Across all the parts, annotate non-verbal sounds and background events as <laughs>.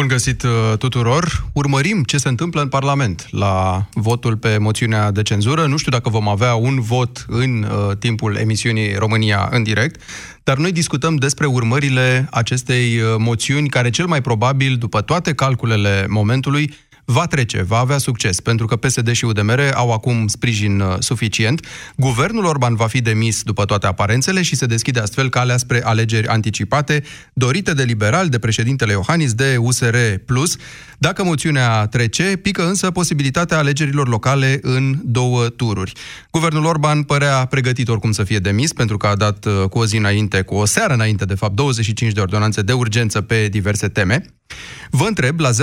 Bun găsit uh, tuturor! Urmărim ce se întâmplă în Parlament la votul pe moțiunea de cenzură. Nu știu dacă vom avea un vot în uh, timpul emisiunii România în direct, dar noi discutăm despre urmările acestei uh, moțiuni care cel mai probabil, după toate calculele momentului, va trece, va avea succes, pentru că PSD și UDMR au acum sprijin uh, suficient. Guvernul Orban va fi demis după toate aparențele și se deschide astfel calea spre alegeri anticipate, dorite de liberal, de președintele Iohannis, de USR+. Dacă moțiunea trece, pică însă posibilitatea alegerilor locale în două tururi. Guvernul Orban părea pregătit oricum să fie demis, pentru că a dat uh, cu o zi înainte, cu o seară înainte, de fapt, 25 de ordonanțe de urgență pe diverse teme. Vă întreb la 0372069599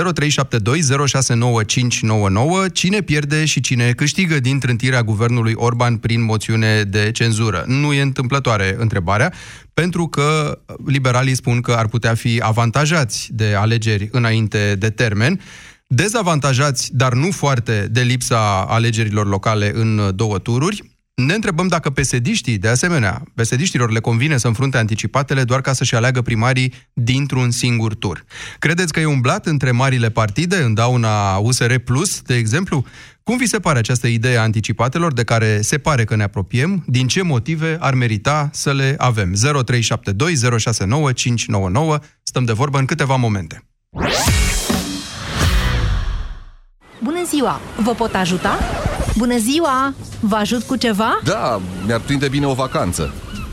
cine pierde și cine câștigă din trântirea guvernului Orban prin moțiune de cenzură. Nu e întâmplătoare întrebarea, pentru că liberalii spun că ar putea fi avantajați de alegeri înainte de termen, dezavantajați, dar nu foarte, de lipsa alegerilor locale în două tururi, ne întrebăm dacă pesediștii, de asemenea, pesediștilor le convine să înfrunte anticipatele doar ca să-și aleagă primarii dintr-un singur tur. Credeți că e umblat între marile partide, în dauna USR Plus, de exemplu? Cum vi se pare această idee a anticipatelor de care se pare că ne apropiem? Din ce motive ar merita să le avem? 0372 069 599. Stăm de vorbă în câteva momente. Bună ziua! Vă pot ajuta? Bună ziua! Vă ajut cu ceva? Da, mi-ar prinde bine o vacanță.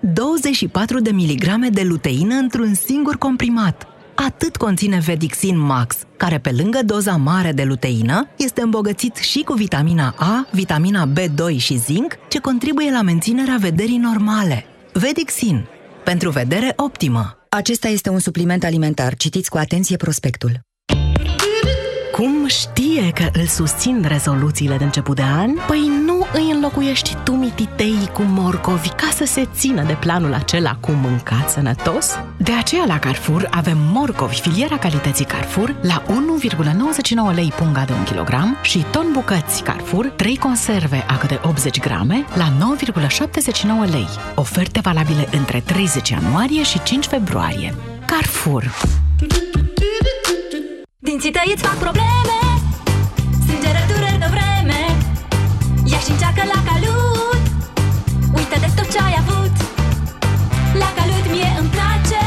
24 de miligrame de luteină într-un singur comprimat. Atât conține Vedixin Max, care pe lângă doza mare de luteină, este îmbogățit și cu vitamina A, vitamina B2 și zinc, ce contribuie la menținerea vederii normale. Vedixin. Pentru vedere optimă. Acesta este un supliment alimentar. Citiți cu atenție prospectul. Cum știe că îl susțin rezoluțiile de început de an? Păi nu îi înlocuiești tu mititei cu morcovi ca să se țină de planul acela cu mâncat sănătos? De aceea la Carrefour avem morcovi filiera calității Carrefour la 1,99 lei punga de 1 kg și ton bucăți Carrefour 3 conserve a câte 80 grame la 9,79 lei. Oferte valabile între 30 ianuarie și 5 februarie. Carrefour Dinții tăi îți fac probleme Ia și încearcă la calut. Uită de tot ce ai avut. La calut mie îmi place.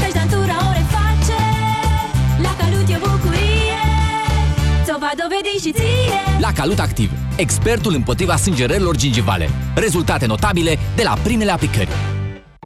Căci dantura o reface. La calut e bucurie. Ți-o va dovedi și ție. La Calut Activ, expertul împotriva sângerărilor gingivale. Rezultate notabile de la primele aplicări.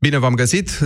Bine v-am găsit! 0372069599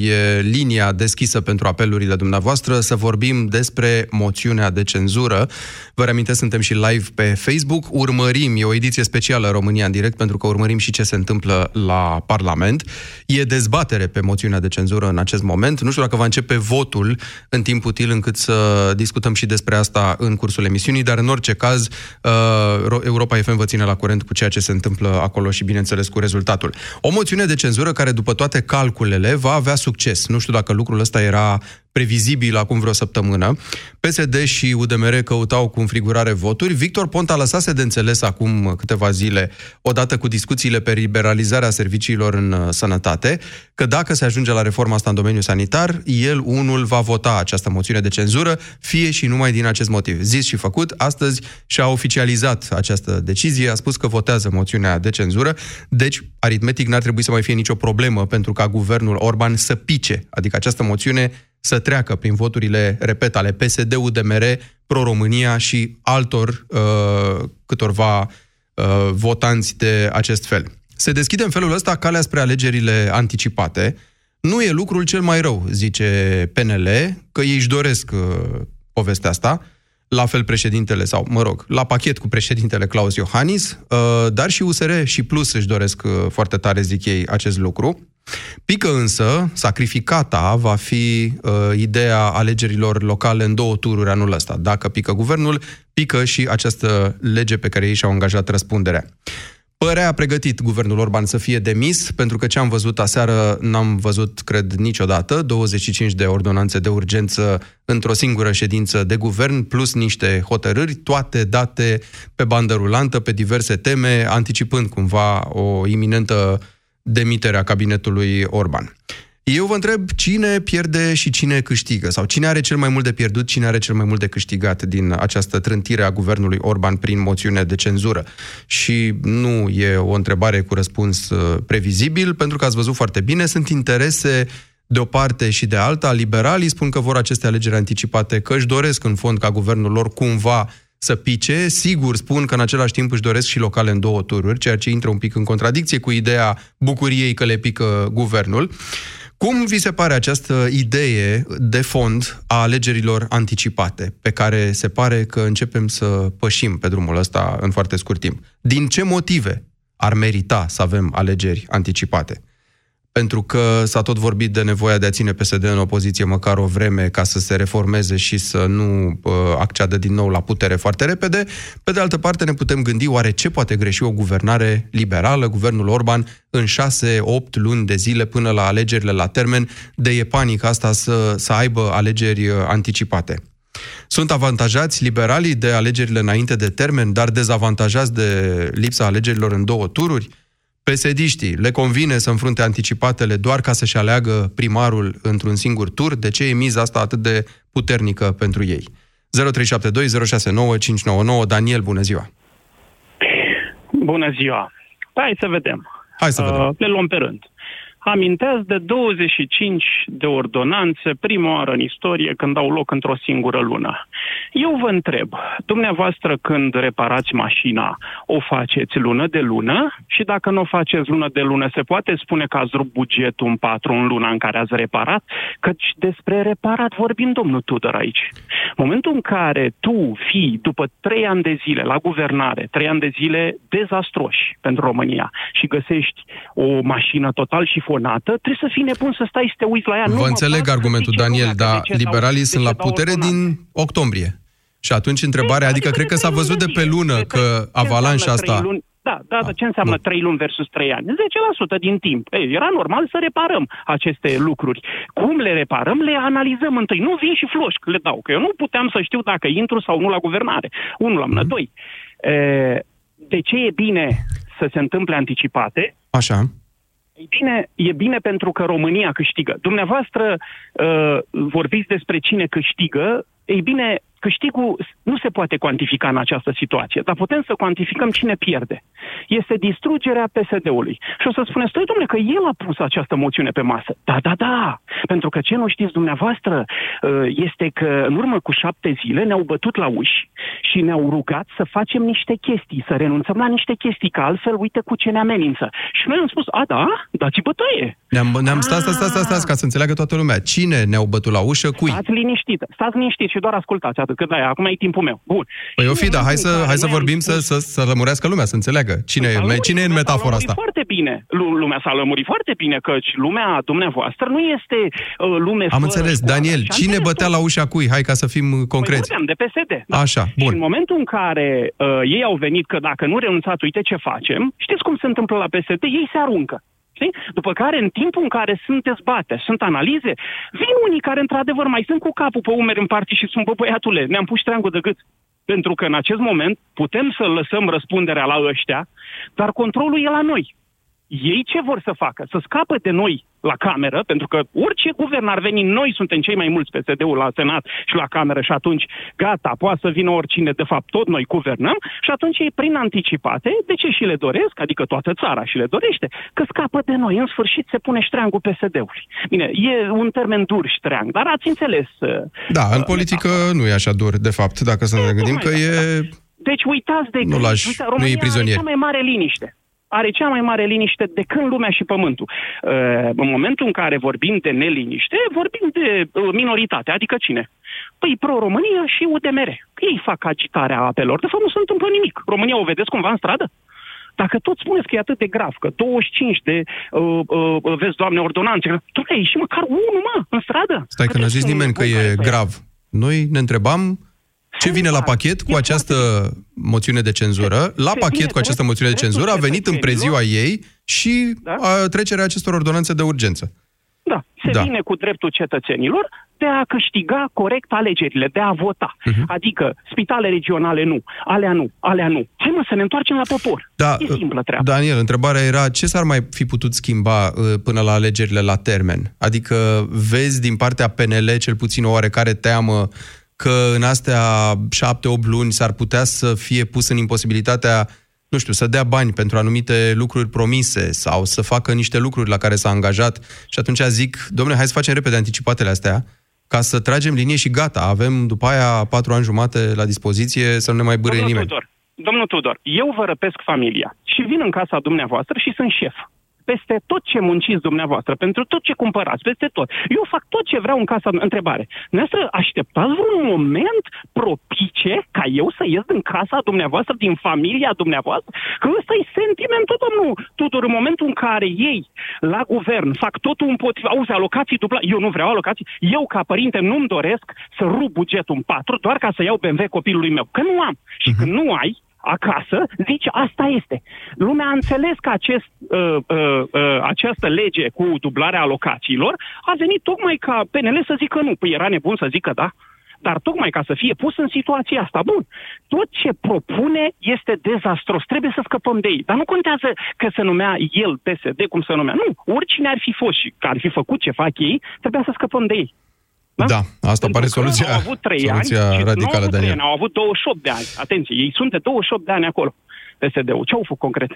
e linia deschisă pentru apelurile dumneavoastră să vorbim despre moțiunea de cenzură. Vă reamintesc, suntem și live pe Facebook. Urmărim, e o ediție specială România în direct, pentru că urmărim și ce se întâmplă la Parlament. E dezbatere pe moțiunea de cenzură în acest moment. Nu știu dacă va începe votul în timp util încât să discutăm și despre asta în cursul emisiunii, dar în orice caz uh, Europa FM vă ține la curent cu ceea ce se întâmplă acolo și, bineînțeles, cu rezultatul. O moțiune de cenzură care, după toate calculele, va avea succes. Nu știu dacă lucrul ăsta era previzibil acum vreo săptămână. PSD și UDMR căutau cu înfrigurare voturi. Victor Ponta lăsase de înțeles acum câteva zile, odată cu discuțiile pe liberalizarea serviciilor în uh, sănătate, că dacă se ajunge la reforma asta în domeniul sanitar, el unul va vota această moțiune de cenzură, fie și numai din acest motiv. Zis și făcut, astăzi și-a oficializat această decizie, a spus că votează moțiunea de cenzură, deci aritmetic n-ar trebui să mai fie nicio problemă pentru ca guvernul Orban să pice, adică această moțiune să treacă prin voturile, repet, ale PSD, UDMR, Pro-România și altor uh, câtorva uh, votanți de acest fel. Se deschide în felul ăsta calea spre alegerile anticipate. Nu e lucrul cel mai rău, zice PNL, că ei își doresc uh, povestea asta, la fel președintele, sau mă rog, la pachet cu președintele Claus Iohannis, uh, dar și USR și Plus își doresc uh, foarte tare, zic ei, acest lucru. Pică însă, sacrificata va fi uh, ideea alegerilor locale în două tururi anul ăsta. Dacă pică guvernul, pică și această lege pe care ei și-au angajat răspunderea. Părea pregătit guvernul Orban să fie demis, pentru că ce am văzut aseară n-am văzut, cred, niciodată. 25 de ordonanțe de urgență într-o singură ședință de guvern, plus niște hotărâri, toate date pe bandă rulantă, pe diverse teme, anticipând cumva o iminentă demiterea cabinetului Orban. Eu vă întreb cine pierde și cine câștigă, sau cine are cel mai mult de pierdut, cine are cel mai mult de câștigat din această trântire a guvernului Orban prin moțiune de cenzură. Și nu e o întrebare cu răspuns uh, previzibil, pentru că ați văzut foarte bine, sunt interese de o parte și de alta. Liberalii spun că vor aceste alegeri anticipate, că își doresc în fond ca guvernul lor cumva să pice. Sigur, spun că în același timp își doresc și locale în două tururi, ceea ce intră un pic în contradicție cu ideea bucuriei că le pică guvernul. Cum vi se pare această idee de fond a alegerilor anticipate, pe care se pare că începem să pășim pe drumul ăsta în foarte scurt timp? Din ce motive ar merita să avem alegeri anticipate? Pentru că s-a tot vorbit de nevoia de a ține PSD în opoziție măcar o vreme ca să se reformeze și să nu uh, acceadă din nou la putere foarte repede. Pe de altă parte ne putem gândi oare ce poate greși o guvernare liberală, guvernul Orban, în 6-8 luni de zile până la alegerile la termen, de e panic asta să, să aibă alegeri uh, anticipate. Sunt avantajați liberalii de alegerile înainte de termen, dar dezavantajați de lipsa alegerilor în două tururi? Pesediștii le convine să înfrunte anticipatele doar ca să-și aleagă primarul într-un singur tur? De ce e miza asta atât de puternică pentru ei? 0372069599 Daniel, bună ziua! Bună ziua! Hai să vedem. Hai să vedem. Uh, le luăm pe rând amintesc de 25 de ordonanțe, prima oară în istorie, când au loc într-o singură lună. Eu vă întreb, dumneavoastră când reparați mașina, o faceți lună de lună? Și dacă nu o faceți lună de lună, se poate spune că ați rupt bugetul în patru în luna în care ați reparat? Căci despre reparat vorbim, domnul Tudor, aici. Momentul în care tu fii, după trei ani de zile la guvernare, trei ani de zile dezastroși pentru România și găsești o mașină total și șifonată, trebuie să fii nebun să stai să te uiți la ea. Vă nu înțeleg argumentul, Daniel, dar liberalii sunt la putere din octombrie. Și atunci întrebarea, adică cred că s-a văzut de pe lună că avalanșa asta... Da, da, da, ce înseamnă 3 luni versus 3 ani? 10% din timp. Ei, era normal să reparăm aceste lucruri. Cum le reparăm? Le analizăm întâi. Nu vin și floșc, le dau. Că eu nu puteam să știu dacă intru sau nu la guvernare. Unul la mână. Mm-hmm. Doi. E, de ce e bine să se întâmple anticipate? Așa. Ei bine, e bine pentru că România câștigă. Dumneavoastră uh, vorbiți despre cine câștigă. Ei bine, câștigul nu se poate cuantifica în această situație, dar putem să cuantificăm cine pierde. Este distrugerea PSD-ului. Și o să spuneți, stai, domnule, că el a pus această moțiune pe masă. Da, da, da. Pentru că ce nu știți dumneavoastră uh, este că în urmă cu șapte zile ne-au bătut la uși și ne-au rugat să facem niște chestii, să renunțăm la niște chestii, că altfel uite cu ce ne amenință. Și noi am spus, a, da, dați bătăie. Ne-am, ne-am stat, stat, stat, stat, stat, ca să înțeleagă toată lumea. Cine ne-au bătut la ușă, cui? Stați liniștit, stați liniștit și doar ascultați atât, că da, acum e timpul meu. Bun. Păi o fi, dar hai să, hai să vorbim să, să, să lămurească lumea, să înțeleagă. Cine, e, lămurit, cine e în metafora asta? foarte bine. Lumea s-a lămurit foarte bine, căci lumea dumneavoastră nu este uh, lume Am înțeles. Daniel, cine bătea la ușa cui? Hai ca să fim uh, concreți. Păi de PSD. Da. Așa, bun. Și în momentul în care uh, ei au venit că dacă nu renunțați, uite ce facem, știți cum se întâmplă la PSD? Ei se aruncă Știi? După care, în timpul în care sunt dezbateri, sunt analize, vin unii care, într-adevăr, mai sunt cu capul pe umeri în parte și sunt, bă, băiatule, ne-am pus ștreangul de gât. Pentru că, în acest moment, putem să lăsăm răspunderea la ăștia, dar controlul e la noi ei ce vor să facă? Să scapă de noi la cameră, pentru că orice guvern ar veni, noi suntem cei mai mulți PSD-ul la Senat și la cameră și atunci gata, poate să vină oricine, de fapt tot noi guvernăm și atunci ei prin anticipate, de ce și le doresc, adică toată țara și le dorește, că scapă de noi, în sfârșit se pune ștreangul PSD-ului. Bine, e un termen dur ștreang, dar ați înțeles. uh, Da, în politică nu e așa dur, de fapt, dacă să ne gândim că e... Deci uitați de Nu lași- uita, nu România e prizonier. are cea mai mare liniște. Are cea mai mare liniște de când lumea și pământul. Uh, în momentul în care vorbim de neliniște, vorbim de uh, minoritate, adică cine? Păi pro-România și UDMR. Ei fac agitarea apelor. De fapt nu se întâmplă nimic. România o vedeți cumva în stradă? Dacă tot spuneți că e atât de grav, că 25 de, uh, uh, vezi, doamne, ordonanțe, tu ai și măcar unul, mă, în stradă. Stai că n-a zis nimeni că e grav. Noi ne întrebam ce vine la pachet cu această moțiune de cenzură. La Se pachet vine cu această dreptul- moțiune de cenzură a venit în cetățenilor. preziua ei și a trecerea acestor ordonanțe de urgență. Da, se Da. da. vine cu dreptul cetățenilor de a câștiga corect alegerile, de a vota. Mhm. Uh-huh. Adică spitale regionale nu, alea nu, alea nu. Hai mă să ne întoarcem la popor. Da, E simplă treaba. Daniel, întrebarea era ce s-ar mai fi putut schimba uh, până la alegerile la termen? Adică vezi din partea PNL cel puțin o oarecare teamă că în astea șapte-opt luni s-ar putea să fie pus în imposibilitatea nu știu, să dea bani pentru anumite lucruri promise sau să facă niște lucruri la care s-a angajat și atunci zic, domnule, hai să facem repede anticipatele astea ca să tragem linie și gata. Avem după aia patru ani jumate la dispoziție să nu ne mai bârâie Domnul nimeni. Tudor, domnul Tudor, eu vă răpesc familia și vin în casa dumneavoastră și sunt șef. Peste tot ce munciți dumneavoastră, pentru tot ce cumpărați, peste tot. Eu fac tot ce vreau în casa. Întrebare. Dumneavoastră așteptați vreun moment propice ca eu să ies din casa dumneavoastră, din familia dumneavoastră? Că ăsta e sentimentul, domnul Tudor, în momentul în care ei la guvern fac totul împotriva, auzi, alocații dubla, eu nu vreau alocații, eu ca părinte nu-mi doresc să rup bugetul în patru doar ca să iau BMW copilului meu, că nu am. Și când nu ai, acasă, zici asta este. Lumea a înțeles că acest, uh, uh, uh, această lege cu dublarea alocațiilor a venit tocmai ca PNL să zică nu. Păi era nebun să zică da. Dar tocmai ca să fie pus în situația asta, bun, tot ce propune este dezastros, trebuie să scăpăm de ei. Dar nu contează că se numea el PSD, cum se numea. Nu, oricine ar fi fost și că ar fi făcut ce fac ei, trebuia să scăpăm de ei. Da, asta pare soluția, Au avut 3 soluția ani și nu au radicală, avut 3 Daniel. ani, au avut 28 de ani. Atenție, ei sunt de 28 de ani acolo, PSD-ul. Ce au făcut concret?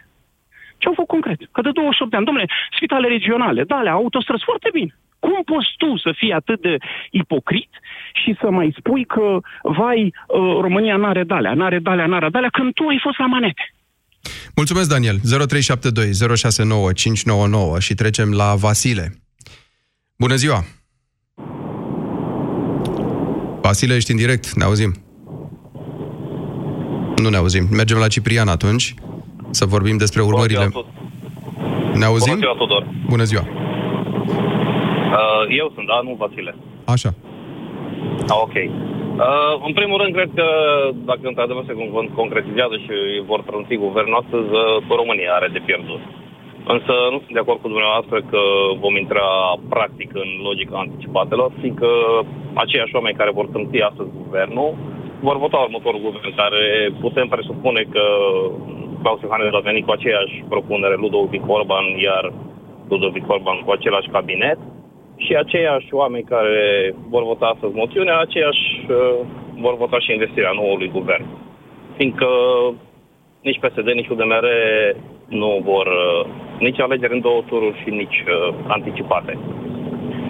Ce au făcut concret? Că de 28 de ani, domnule, spitale regionale, da, alea, autostrăzi, foarte bine. Cum poți tu să fii atât de ipocrit și să mai spui că, vai, uh, România n-are dalea, n-are dalea, n-are dalea, când tu ai fost la manete? Mulțumesc, Daniel. 0372 069 599 și trecem la Vasile. Bună ziua! Vasile, ești în direct, ne auzim. Nu ne auzim. Mergem la Ciprian atunci, să vorbim despre urmările. Ne auzim? Bună ziua, Tudor. Bună ziua! Uh, eu sunt, da, nu Vasile. Așa. Ah, ok. Uh, în primul rând, cred că dacă într-adevăr se con- concretizează și vor trânti guvernul astăzi, uh, România are de pierdut. Însă nu sunt de acord cu dumneavoastră că vom intra practic în logica anticipatelor, fiindcă aceiași oameni care vor trânti astăzi guvernul vor vota următorul guvern, care putem presupune că Claus Iohannis va veni cu aceeași propunere, Ludovic Orban, iar Ludovic Orban cu același cabinet și aceiași oameni care vor vota astăzi moțiunea, aceiași uh, vor vota și investirea noului guvern. Fiindcă nici PSD, nici UDMR nu vor uh, nici alegeri în două tururi și nici uh, anticipate.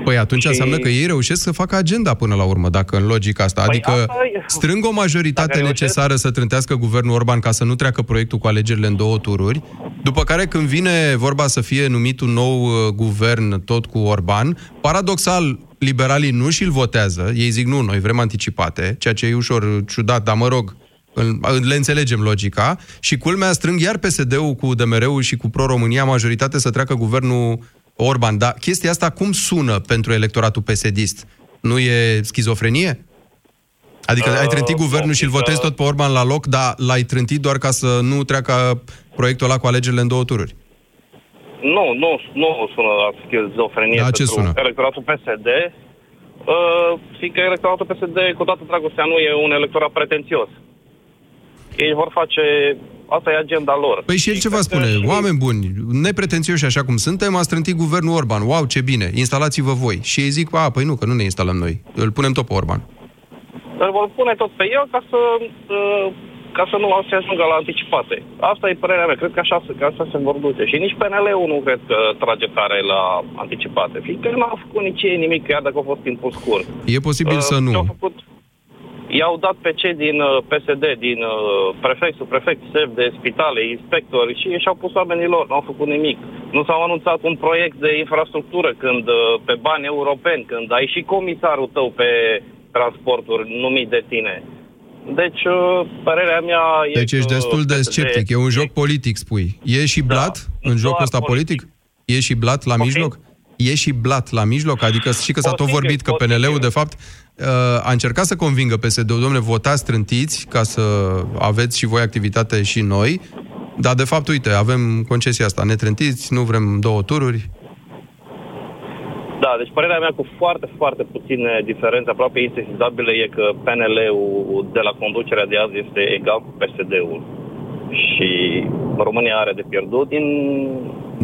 Păi atunci Și- înseamnă că ei reușesc să facă agenda până la urmă, dacă în logica asta. Păi Adică asta e- strâng o majoritate Dacă reușesc- necesară să trântească guvernul Orban ca să nu treacă proiectul cu alegerile în două tururi, după care când vine vorba să fie numit un nou uh, guvern tot cu Orban, paradoxal, liberalii nu și-l votează, ei zic nu, noi vrem anticipate, ceea ce e ușor ciudat, dar mă rog, îl- le înțelegem logica și culmea strâng iar PSD-ul cu DMR-ul și cu Pro-România majoritate să treacă guvernul Orban. Dar chestia asta cum sună pentru electoratul PSD-ist? Nu e schizofrenie? Adică ai trântit Uh, guvernul și îl optica- votezi tot pe Orban la loc, dar l-ai trântit doar ca să nu treacă proiectul ăla cu alegerile în două tururi. Nu, nu, nu sună la schizofrenie Da, ce pentru sună? electoratul PSD, uh, fiindcă electoratul PSD, cu toată dragostea, nu e un electorat pretențios. Ei vor face... Asta e agenda lor. Păi și el ce va spune? Oameni buni, nepretențioși așa cum suntem, a strântit guvernul Orban. Wow, ce bine, instalați-vă voi. Și ei zic, a, păi nu, că nu ne instalăm noi. Îl punem tot pe Orban. Îl vor pune tot pe el ca să, uh, ca să nu se ajungă la anticipate. Asta e părerea mea. Cred că așa, se- că așa se vor duce. Și nici PNL-ul nu cred că trage tare la anticipate. Fiindcă nu au făcut nici ei nimic, chiar dacă a fost timpul scurt. E posibil Uh, să nu. ce-au făcut? I-au dat pe cei din uh, PSD, din uh, prefect, subprefect, șef de spitale, inspectori și și-au pus oamenii lor, nu au făcut nimic. Nu s-au anunțat un proiect de infrastructură când uh, pe bani europeni, când ai și comisarul tău pe transporturi numit de tine. Deci, uh, părerea mea e Deci ești că destul de PSD sceptic. E un joc politic, spui. E și blat în jocul ăsta politic? E și blat la mijloc? E și blat la mijloc? Adică și că s-a tot Posibil, vorbit că posibil. PNL-ul, de fapt, uh, a încercat să convingă PSD-ul, domnule, votați strântiți ca să aveți și voi activitate și noi, dar de fapt, uite, avem concesia asta, ne trântiți, nu vrem două tururi. Da, deci părerea mea cu foarte, foarte puține diferențe, aproape insesizabile, e că PNL-ul de la conducerea de azi este egal cu PSD-ul. Și România are de pierdut din...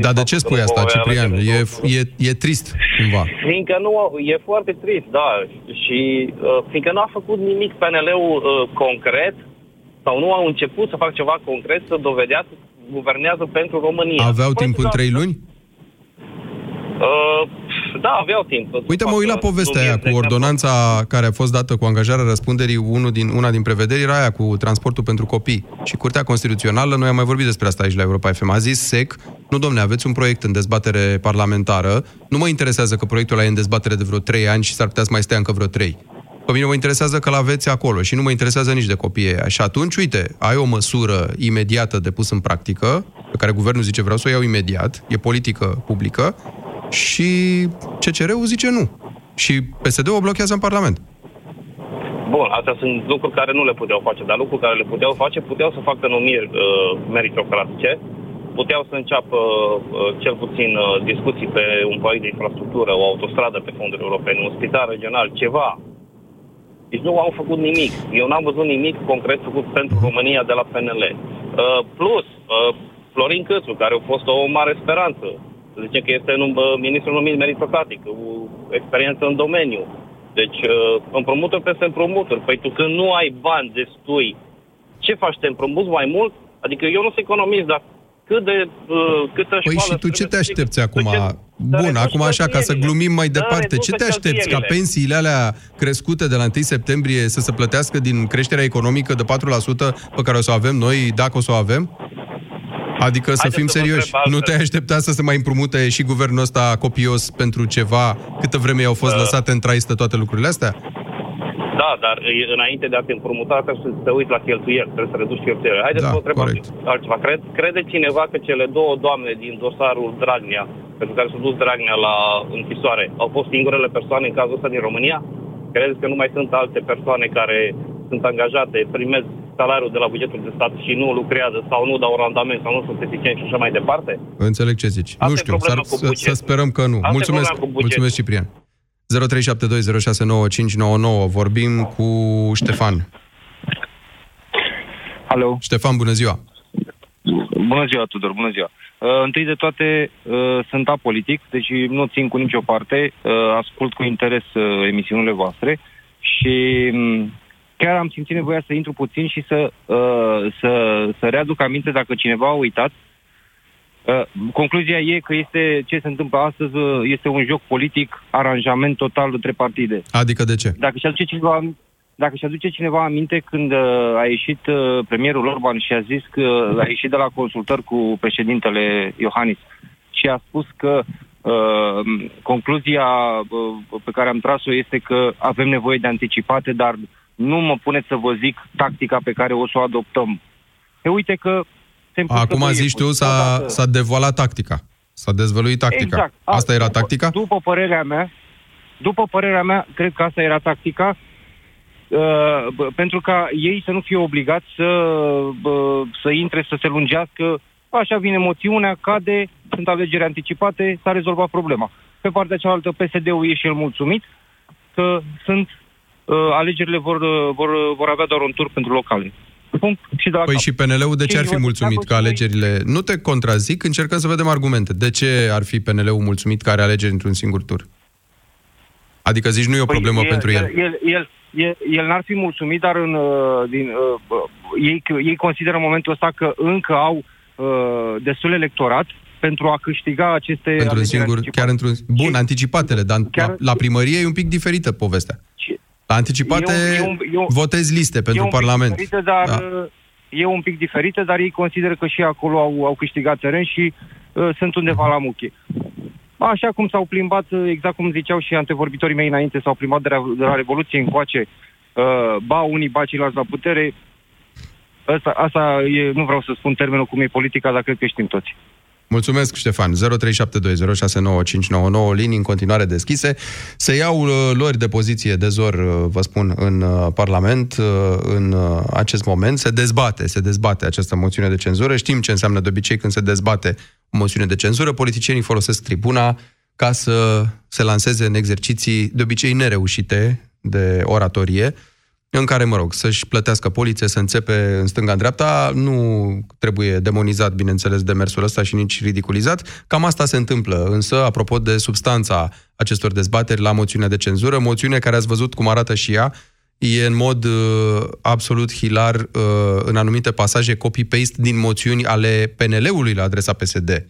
Dar de ce spui nu asta, voi avea Ciprian? de E, e, e trist, cumva. Fiindcă nu, e foarte trist, da, și uh, fiindcă nu a făcut nimic PNL-ul uh, concret, sau nu au început să facă ceva concret să dovedească că guvernează pentru România. Aveau Păi, timp în da, trei luni? Uh, da, aveau timp. Uite, mă uit la povestea aia cu exemplu. ordonanța care a fost dată cu angajarea răspunderii, unul din, una din prevederi era aia cu transportul pentru copii. Și Curtea Constituțională, noi am mai vorbit despre asta aici la Europa FM, a zis sec, nu domne, aveți un proiect în dezbatere parlamentară, nu mă interesează că proiectul ăla e în dezbatere de vreo 3 ani și s-ar putea să mai stea încă vreo 3. Pe mine mă interesează că l-aveți acolo și nu mă interesează nici de copiii aia. Și atunci, uite, ai o măsură imediată de pus în practică, pe care guvernul zice vreau să o iau imediat, e politică publică, și CCR-ul zice nu. Și PSD-ul o blochează în Parlament. Bun, astea sunt lucruri care nu le puteau face, dar lucruri care le puteau face, puteau să facă numiri uh, meritocratice, puteau să înceapă uh, cel puțin uh, discuții pe un proiect de infrastructură, o autostradă pe fonduri europene, un spital regional, ceva. Deci nu au făcut nimic. Eu n-am văzut nimic concret făcut pentru România de la PNL. Uh, plus, uh, Florin Câțu, care a fost o mare speranță, să zicem că este un uh, ministru numit meritocratic, cu experiență în domeniu. Deci, uh, împrumuturi peste împrumuturi. Păi tu când nu ai bani destui, ce faci? Te împrumuți mai mult? Adică eu nu sunt economist, dar cât de... Uh, câtă Păi școală și tu ce te aștepți acum? Bun, acum așa, ca să glumim mai departe, ce te aștepți? Ca pensiile alea crescute de la 1 septembrie să se plătească din creșterea economică de 4% pe care o să o avem noi, dacă o să o avem? Adică să Haideți fim să vă serioși, întreb nu altfel. te aștepta să se mai împrumute și guvernul ăsta copios pentru ceva, câtă vreme i-au fost Uh. lăsate în traistă toate lucrurile astea? Da, dar e- înainte de a te împrumuta, trebuie să te uiți la cheltuieli, trebuie să reduci cheltuielile. Haideți Da, să vă întreb corect. altceva. Cred, crede cineva că cele două doamne din dosarul Dragnea, pentru care s-a dus Dragnea la închisoare, au fost singurele persoane în cazul ăsta din România? Credeți că nu mai sunt alte persoane care sunt angajate, primesc salariul de la bugetul de stat și nu lucrează sau nu dau randament sau nu sunt eficienți și așa mai departe? Înțeleg ce zici. Asta nu e știu, problema s-ar, cu să, să bugetul. sperăm că nu. Asta e mulțumesc, problema cu bugetul. mulțumesc, Ciprian. 0372069599. Vorbim cu Ștefan. Alo. Ștefan, bună ziua. Bună ziua, Tudor, bună ziua. Uh, întâi de toate, uh, sunt apolitic, deci nu țin cu nicio parte, uh, ascult cu interes uh, emisiunile voastre și um, chiar am simțit nevoia să intru puțin și să, uh, să, să readuc aminte dacă cineva a uitat. Uh, concluzia e că este ce se întâmplă astăzi uh, este un joc politic, aranjament total între partide. Adică de ce? Dacă și aduce cineva, dacă și aduce cineva aminte când uh, a ieșit uh, premierul Orban și a zis că a ieșit de la consultări cu președintele Iohannis și a spus că uh, concluzia uh, pe care am tras-o este că avem nevoie de anticipate, dar nu mă puneți să vă zic tactica pe care o să o adoptăm. E uite că se împușcă Acum doi zici tu, iepuri. s-a, Odată- s-a devolat tactica. S-a dezvăluit tactica. Exact. Asta era după, tactica? După părerea mea, după părerea mea, cred că asta era tactica, uh, b- pentru ca ei să nu fie obligați să, bă, să intre, să se lungească. Așa vine moțiunea, cade, sunt alegeri anticipate, s-a rezolvat problema. Pe partea cealaltă, PSD-ul e și el mulțumit că sunt uh, alegerile vor, uh, vor, vor avea doar un tur pentru locale. Punct. Și de la Păi cap. și PNL-ul de ce Și ar fi eu- mulțumit dacă că și noi- alegerile... Nu te contrazic, încercăm să vedem argumente. De ce ar fi PNL-ul mulțumit că are alegeri într-un singur tur? Adică zici, nu e o problemă Păi, pentru el. El, el, el, el, el n-ar fi mulțumit, dar în, uh, din, uh, uh, ei, ei consideră în momentul ăsta că încă au uh, destul electorat pentru a câștiga aceste Într-un alegeri singur, anticipate. chiar într-un... Bun, anticipatele, dar la, la primărie e un pic diferită povestea. La anticipate E un- e un- e un- votezi liste e pentru un pic Parlament. Diferită, dar, Da. uh, E un pic diferită, dar ei consideră că și acolo au, au câștigat teren și uh, sunt undeva la muche. Așa cum s-au plimbat, uh, exact cum ziceau și antevorbitorii mei înainte, s-au plimbat de la, de la Revoluție încoace, uh, ba unii, ba ceilalți la putere. Asta, asta e, nu vreau să spun termenul cum e politica, dar cred că știm toți. Mulțumesc, Ștefan. 0372069599, linii în continuare deschise. Se iau uh, luări de poziție de zor, uh, vă spun, în uh, Parlament uh, în uh, acest moment. Se dezbate, se dezbate această moțiune de cenzură. Știm ce înseamnă de obicei când se dezbate o moțiune de cenzură. Politicienii folosesc tribuna ca să se lanseze în exerciții de obicei nereușite de oratorie, în care, mă rog, să-și plătească polițe, să înțepe în stânga-în-dreapta, nu trebuie demonizat, bineînțeles, demersul ăsta și nici ridiculizat. Cam asta se întâmplă, însă, apropo de substanța acestor dezbateri la moțiunea de cenzură, moțiune care ați văzut cum arată și ea, e în mod uh, absolut hilar uh, în anumite pasaje copy-paste din moțiuni ale PNL-ului la adresa PSD.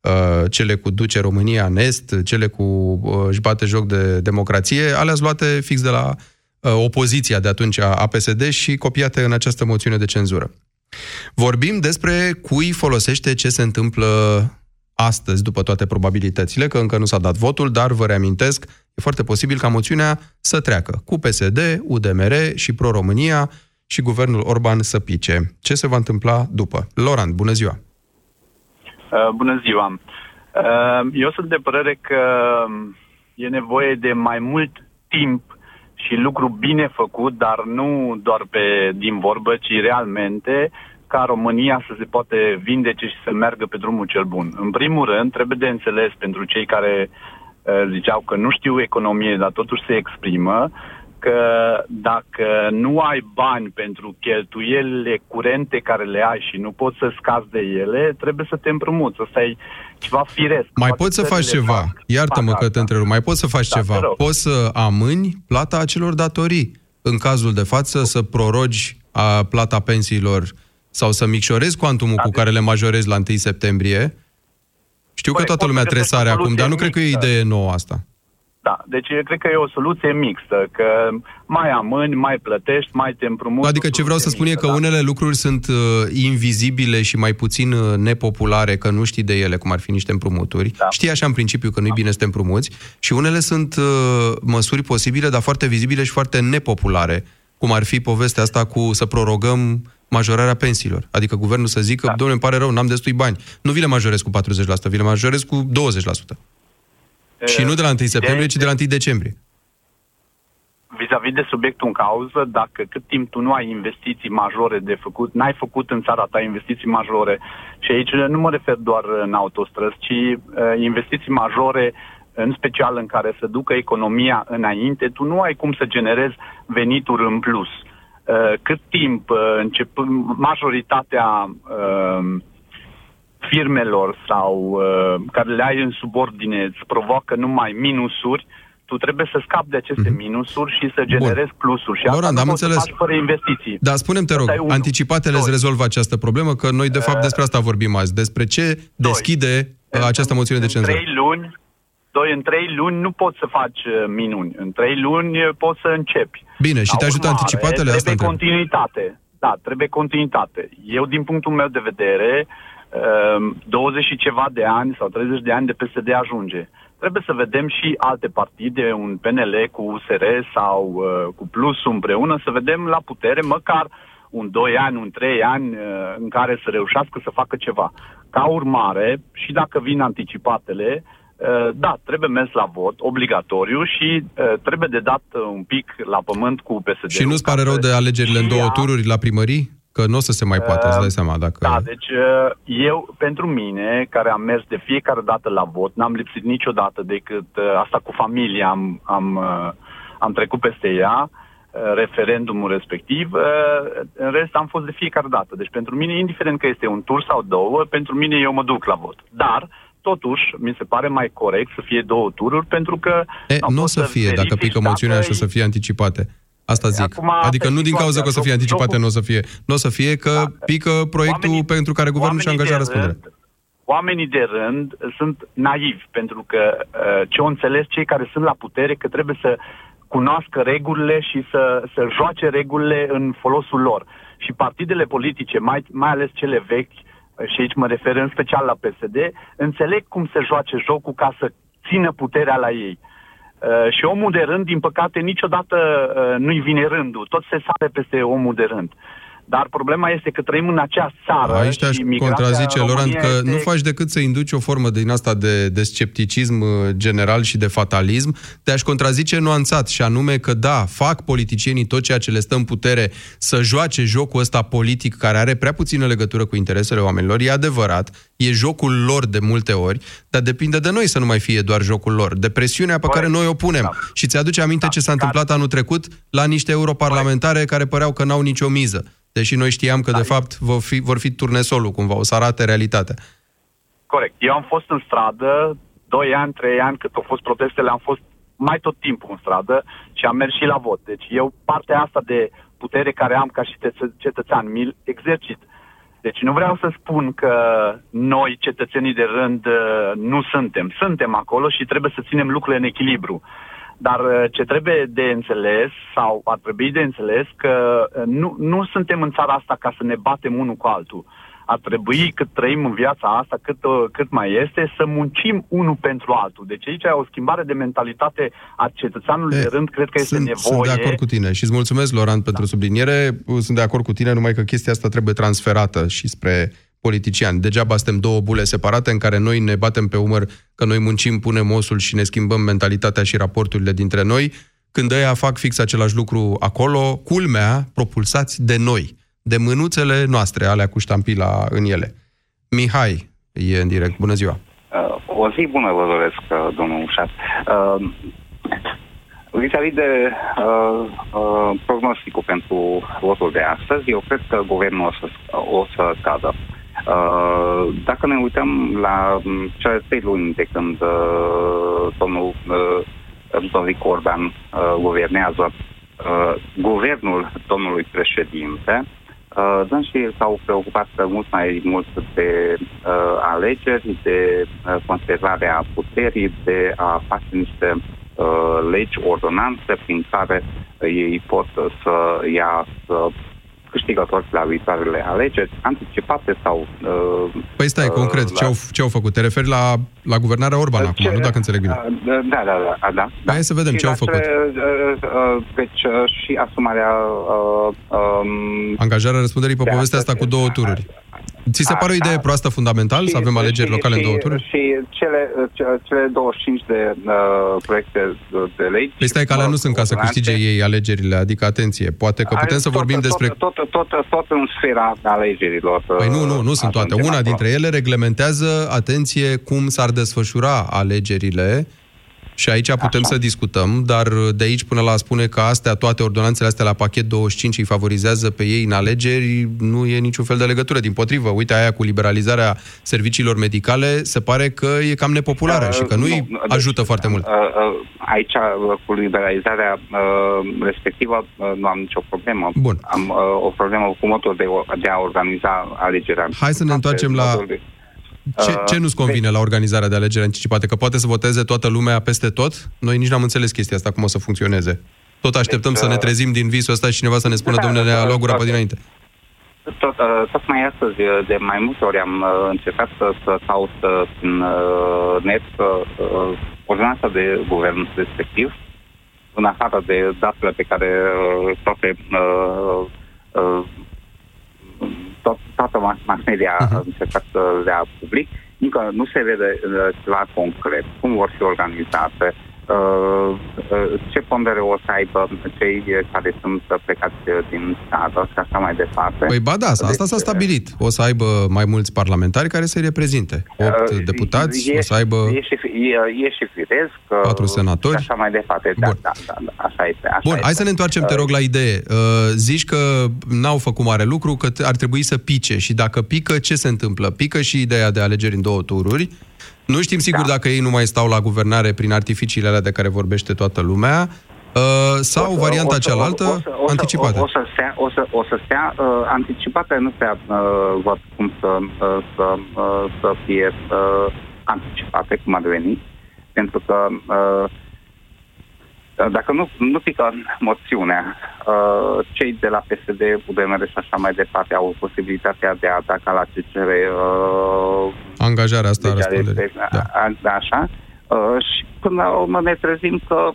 Uh, cele cu duce România în est, cele cu uh, își bate joc de democrație, alea luate fix de la uh, opoziția de atunci a a PSD și copiate în această moțiune de cenzură. Vorbim despre cui folosește ce se întâmplă astăzi, după toate probabilitățile, că încă nu s-a dat votul, dar vă reamintesc, e foarte posibil ca moțiunea să treacă cu PSD, UDMR și Pro-România și guvernul Orban să pice. Ce se va întâmpla după? Laurent, bună ziua! Uh, bună ziua! Uh, eu sunt de părere că e nevoie de mai mult timp și lucru bine făcut, dar nu doar pe din vorbă, ci realmente ca România să se poate vindece și să meargă pe drumul cel bun. În primul rând, trebuie de înțeles pentru cei care uh, ziceau că nu știu economie, dar totuși se exprimă, că dacă nu ai bani pentru cheltuielile curente care le ai și nu poți să scazi de ele, trebuie să te împrumuți. Asta e ceva firesc. Mai Toate poți să faci țările ceva, fac- iartă-mă fac că te asta. întrerup, mai poți să faci Da, te ceva. rog. Poți să amâni plata acelor datorii. În cazul de față, să prorogi a, plata pensiilor sau să micșorezi cuantumul cu care le majorezi la 1 septembrie. Știu că Corect, toată lumea poți să găsești tresare o acum, dar nu soluție cred că e o mixtă. idee nouă asta. Da, deci eu cred că e o soluție mixtă, că mai amâni, mai plătești, mai te împrumuți. Adică ce vreau să spun e că unele lucruri sunt uh, invizibile și mai puțin uh, nepopulare, că nu știi de ele, cum ar fi niște împrumuturi. Da. Știi așa în principiu că nu-i bine să te împrumuți și unele sunt uh, măsuri posibile, dar foarte vizibile și foarte nepopulare, cum ar fi povestea asta cu să prorogăm majorarea pensiilor. Adică guvernul să zică, da. domnule, îmi pare rău, n-am destui bani. Nu vi le majorez cu 40%, vi le majorez cu 20%. Și nu de la 1 septembrie, ci de la 1 decembrie. vis-a-vis de subiectul în cauză, dacă cât timp tu nu ai investiții majore de făcut, n-ai făcut în țara ta investiții majore, și aici nu mă refer doar în autostrăzi, ci uh, investiții majore în special în care să ducă economia înainte, tu nu ai cum să generezi venituri în plus. Uh, cât timp uh, încep, majoritatea uh, firmelor sau uh, care le ai în subordine îți provoacă numai minusuri, tu trebuie să scapi de aceste minusuri și să generezi plusuri. Și asta Laurent, nu am poți să înțeles. faci fără investiții. Da, spunem te rog, Asta e unul. anticipatele îți rezolvă această problemă, că noi de fapt despre asta vorbim azi, despre ce deschide uh, această moțiune de În cenzură. trei luni, doi, în trei luni nu poți să faci uh, minuni. În trei luni uh, poți să începi. Bine, și Ca te ajută urmare, anticipatele? Asta Trebuie întreb. continuitate. Da, trebuie continuitate. Eu, din punctul meu de vedere, uh, 20 și ceva de ani sau 30 de ani de PSD ajunge. Trebuie să vedem și alte partide, un PNL cu USR sau uh, cu Plusul împreună, să vedem la putere măcar un 2 ani, un 3 ani uh, în care să reușească să facă ceva. Ca urmare, și dacă vin anticipatele, uh, da, trebuie mers la vot, obligatoriu și uh, trebuie de dat uh, un pic la pământ cu PSD. Și nu-ți pare rău de alegerile în două tururi la primării? Că nu o să se mai poată, îți dai seama. Dacă... Da, deci uh, eu, pentru mine, care am mers de fiecare dată la vot, n-am lipsit niciodată decât uh, asta cu familia, am, am, uh, am trecut peste ea, referendumul respectiv. În rest am fost de fiecare dată. Deci pentru mine, indiferent că este un tur sau două, pentru mine eu mă duc la vot. Dar, totuși, mi se pare mai corect să fie două tururi, pentru că... E, nu o să fie, dacă pică moțiunea și o să fie anticipate. Asta zic. Acum, adică nu din cauza că o să fie anticipate, nu o să fie. Nu o să fie că da. pică proiectul oamenii, pentru care guvernul și-a angajat răspundere. Oamenii de rând sunt naivi, pentru că uh, ce o înțeles cei care sunt la putere, că trebuie să cunoască regulile și să, să joace regulile în folosul lor. Și partidele politice, mai, mai ales cele vechi, și aici mă refer în special la PSD, înțeleg cum se joace jocul ca să țină puterea la ei. Uh, și omul de rând, din păcate, niciodată uh, nu-i vine rândul. Tot se sare peste omul de rând. Dar problema este că trăim în acea țară Aici te-aș și contrazice, Laurent, că este... nu faci decât să induci o formă din asta de, de scepticism uh, general și de fatalism. Te-aș contrazice nuanțat și anume că da, fac politicienii tot ceea ce le stă în putere să joace jocul ăsta politic care are prea puțină legătură cu interesele oamenilor. E adevărat, e jocul lor de multe ori, dar depinde de noi să nu mai fie doar jocul lor. De presiunea pe care noi o punem. Da. Și ți-aduce aminte da. ce s-a întâmplat anul trecut la niște europarlamentare care păreau că n-au nicio miză. Deși noi știam că, da. de fapt, vor fi, vor fi turnesolul, cumva, o să arate realitatea. Corect. Eu am fost în stradă, 2 ani, 3 ani, cât au fost protestele, am fost mai tot timpul în stradă și am mers și la vot. Deci eu partea asta de putere care am ca și cetățean, mi exercit. Deci nu vreau să spun că noi, cetățenii de rând, nu suntem. Suntem acolo și trebuie să ținem lucrurile în echilibru. Dar uh, ce trebuie de înțeles, sau ar trebui de înțeles, că uh, nu, nu suntem în țara asta ca să ne batem unul cu altul. Ar trebui, cât trăim în viața asta, cât, uh, cât mai este, să muncim unul pentru altul. Deci aici o schimbare de mentalitate a cetățeanului e, de rând, cred că este sunt, nevoie. Sunt de acord cu tine și îți mulțumesc, Laurent, pentru da. subliniere. Sunt de acord cu tine, numai că chestia asta trebuie transferată și spre politician. Degeaba suntem două bule separate în care noi ne batem pe umăr că noi muncim, punem osul și ne schimbăm mentalitatea și raporturile dintre noi, când ăia fac fix același lucru acolo, culmea, propulsați de noi, de mânuțele noastre, alea cu ștampila în ele. Mihai e în direct. Bună ziua! Uh, o zi bună vă doresc, uh, domnul Ușat. Uh, Vis-a-vis de uh, uh, prognosticul pentru votul de astăzi, eu cred că guvernul o să, o să cadă. Uh, dacă ne uităm la um, cele trei luni de când uh, domnul uh, Ludovic Orban uh, guvernează, uh, guvernul domnului președinte, uh, dânsii s-au preocupat mult mai mult de uh, alegeri, de uh, conservarea puterii, de a face niște uh, legi, ordonanțe prin care ei pot să ia să câștigători la viitoarele alegeri, anticipate sau... Uh, păi stai, uh, concret, la... ce, au, ce au făcut? Te referi la, la guvernarea Orban ce, acum, nu dacă înțeleg bine? Uh, da, da, da. da, da. Hai să vedem și ce au făcut. Ce, uh, uh, deci uh, și asumarea... Uh, um, Angajarea răspunderii pe povestea asta cu două tururi. Ți se pare o idee proastă fundamental și, să avem alegeri și, locale și, în două tururi? Și cele, cele 25 de uh, proiecte de legi... Păi stai că alea nu sunt ca să câștige ei alegerile, adică atenție, poate că putem să tot, vorbim tot, despre... Tot, tot, tot, tot în sfera alegerilor. Păi nu, nu, nu sunt toate. Una dintre ele reglementează, atenție, cum s-ar desfășura alegerile și aici putem Așa. să discutăm, dar de aici până la spune că astea, toate ordonanțele astea la pachet 25 îi favorizează pe ei în alegeri, nu e niciun fel de legătură. Din potrivă, uite aia cu liberalizarea serviciilor medicale, se pare că e cam nepopulară uh, și că nu-i nu, ajută deci, foarte mult. Uh, uh, aici, cu liberalizarea uh, respectivă, uh, nu am nicio problemă. Bun. Am uh, o problemă cu modul de, de a organiza alegerea. Hai să ne întoarcem la... De ce, ce nu-ți convine la organizarea de alegeri anticipate? Că poate să voteze toată lumea peste tot? Noi nici n-am înțeles chestia asta, cum o să funcționeze. Tot așteptăm deci, să ne uh, trezim din visul ăsta și cineva să ne spună, da, domnule, ne-a luat gura pe dinainte. Tot, uh, tot mai astăzi, de mai multe ori am uh, încercat să, să caut în net ordonanța de guvern respectiv, în afară de datele pe care toate tot, toată mass media uh-huh. a încercat să le ia public, încă nu se vede uh, ceva concret, cum vor fi organizate, uh, uh, ce pondere o să aibă cei care sunt plecați din țară și așa mai departe. Păi ba da, asta s-a stabilit. O să aibă mai mulți parlamentari care să-i reprezinte. Opt Uh, deputați, e, o să aibă E și, fi- e, e și firesc. uh, patru senatori. Și așa mai departe. Da, da, da, da, așa este. Așa Bun, este. hai să ne întoarcem, te rog, la idee. Uh, zici că n-au făcut mare lucru, că t- ar trebui să pice. Și dacă pică, ce se întâmplă? Pică și ideea de alegeri în două tururi. Nu știm sigur da. dacă ei nu mai stau la guvernare prin artificiile alea de care vorbește toată lumea, uh, sau varianta o să- cealaltă, o să- o să- anticipată. O, o, să stea, o, să, o să stea uh, anticipată, nu prea uh, văd cum să, uh, să, uh, să fie uh, anticipate, cum ar veni, pentru că uh, dacă nu, nu pică moțiunea, uh, cei de la PSD, UDMR și așa mai departe au posibilitatea de a ataca la ce cere uh, Angajarea asta a legea răspunderii. este- a- da, așa. Uh, și până la urmă ne trezim că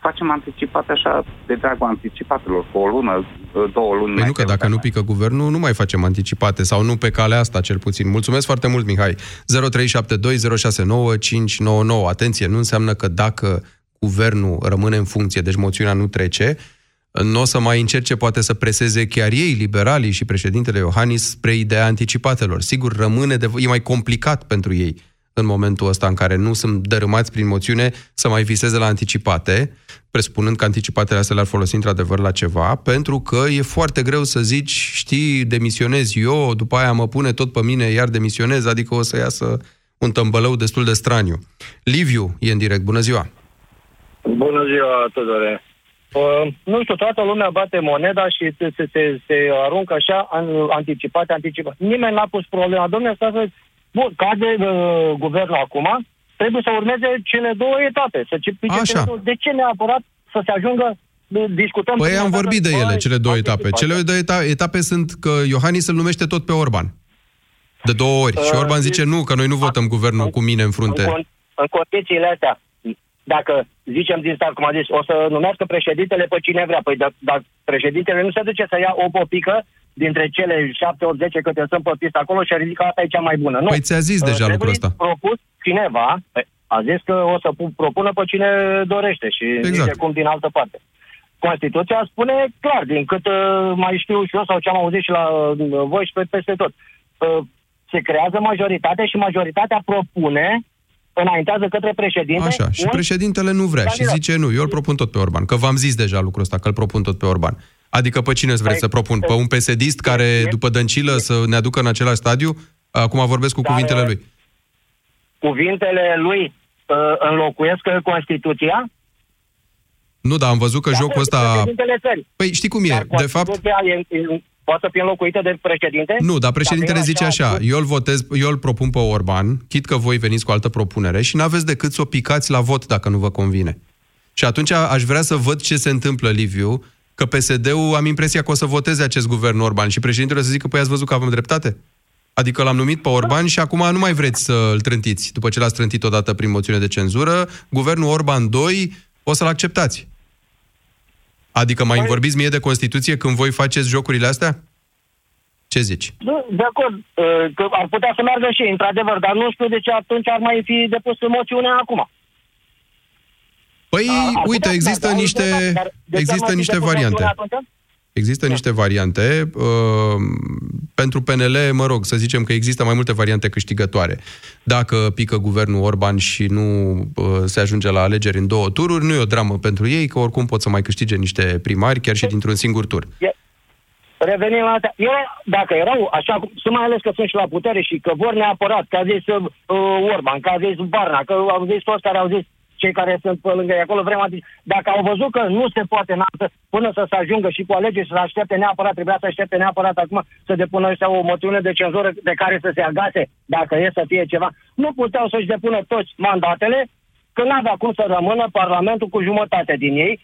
facem anticipate așa de dragul anticipatelor, cu o lună, uh, două luni Păi nu, că dacă nu pică guvernul, nu mai facem anticipate, sau nu pe calea asta, cel puțin. Mulțumesc foarte mult, Mihai. 0372069599. Atenție, nu înseamnă că dacă guvernul rămâne în funcție, deci moțiunea nu trece, nu o să mai încerce poate să preseze chiar ei, liberalii și președintele Iohannis, spre ideea anticipatelor. Sigur, rămâne de... e mai complicat pentru ei în momentul ăsta în care nu sunt dărâmați prin moțiune să mai viseze la anticipate, presupunând că anticipatele astea le-ar folosi într-adevăr la ceva, pentru că e foarte greu să zici, știi, demisionez eu, după aia mă pune tot pe mine, iar demisionez, adică o să iasă un tămbălău destul de straniu. Liviu e în direct, bună ziua! Bună ziua, Tudore. Uh, nu știu, toată lumea bate moneda și se, se, se, se aruncă așa, an, anticipate, anticipate. Nimeni n-a pus problema. Domnule, stați să... Bun, cade uh, guvernul acum, trebuie să urmeze cele două etape. Să ce, pice Așa. cele două. De ce neapărat să se ajungă, uh, discutăm... Păi prima am dată, vorbit de ele, băi, cele două etape. anticipate. Cele două eta- etape sunt că Iohannis îl numește tot pe Orban. De două ori. Și Uh, Orban zice nu, că noi nu votăm guvernul cu mine în frunte. În, con- în condițiile astea, dacă zicem din start, cum a zis, o să numească președintele pe cine vrea, păi dar da, președintele nu se duce să ia o popică dintre cele 7 ori 10 câte sunt pe pistă acolo și ridică asta e cea mai bună. Nu. Păi ți-a zis deja Uh, lucrul trebuie ăsta. propus cineva, păi, a zis că o să pu- propună pe cine dorește și Exact. zice cum din altă parte. Constituția spune clar, din cât uh, mai știu și eu sau ce am auzit și la uh, voi și pe, peste tot. Uh, se creează majoritate și majoritatea propune înaintează către președinte Așa, și un președintele nu vrea și candidat. zice nu, eu îl propun tot pe Orban, că v-am zis deja lucrul ăsta, că îl propun tot pe Orban. Adică pe cine îți vreți Păi, să propun? Pe un pesedist care, după dăncilă, să ne aducă în același stadiu? Acum vorbesc cu Dar, cuvintele lui. cuvintele lui uh, înlocuiesc Constituția? Nu, dar am văzut că jocul ăsta... Președintele țării. Păi știi cum e, Dar de fapt... Constituția e, e, poate să fie înlocuită de președinte? Nu, dar președintele Dacă e zice așa, așa, eu îl votez, eu îl propun pe Orban, chit că voi veniți cu altă propunere și n-aveți decât să o picați la vot dacă nu vă convine. Și atunci aș vrea să văd ce se întâmplă, Liviu, că PSD-ul am impresia că o să voteze acest guvern Orban și președintele o să zică, păi ați văzut că avem dreptate? Adică l-am numit pe Orban și acum nu mai vreți să îl trântiți. După ce l-ați trântit odată prin moțiune de cenzură, guvernul Orban 2 o să-l acceptați. Adică mai îmi vorbiți mie de Constituție când voi faceți jocurile astea? Ce zici? Da, De acord, uh, că ar putea să meargă și ei, într-adevăr, dar nu știu de ce atunci ar mai fi depus moțiunea acum. Păi, Ar uite, putea să există meargă, niște, dar de ce ar mai există fi niște depus variante. moțiunea atunci? Există niște variante. Uh, pentru PNL, mă rog, să zicem că există mai multe variante câștigătoare. Dacă pică guvernul Orban și nu uh, se ajunge la alegeri în două tururi, nu e o dramă pentru ei, că oricum pot să mai câștige niște primari, chiar și dintr-un singur tur. Revenim la asta. Eu, dacă erau așa, cum- să mai ales că sunt și la putere și că vor neapărat, că a zis uh, Orban, că a zis Barna, că au zis toți care au zis cei care sunt pe lângă ei acolo, vrem a zis, dacă au văzut că nu se poate n- până să se ajungă și cu alegeri să se aștepte neapărat, trebuia să aștepte neapărat acum să depună ăștia o moțiune de cenzură de care să se agase, dacă e să fie ceva. Nu puteau să-și depună toți mandatele, că n-avea cum să rămână Parlamentul cu jumătate din ei,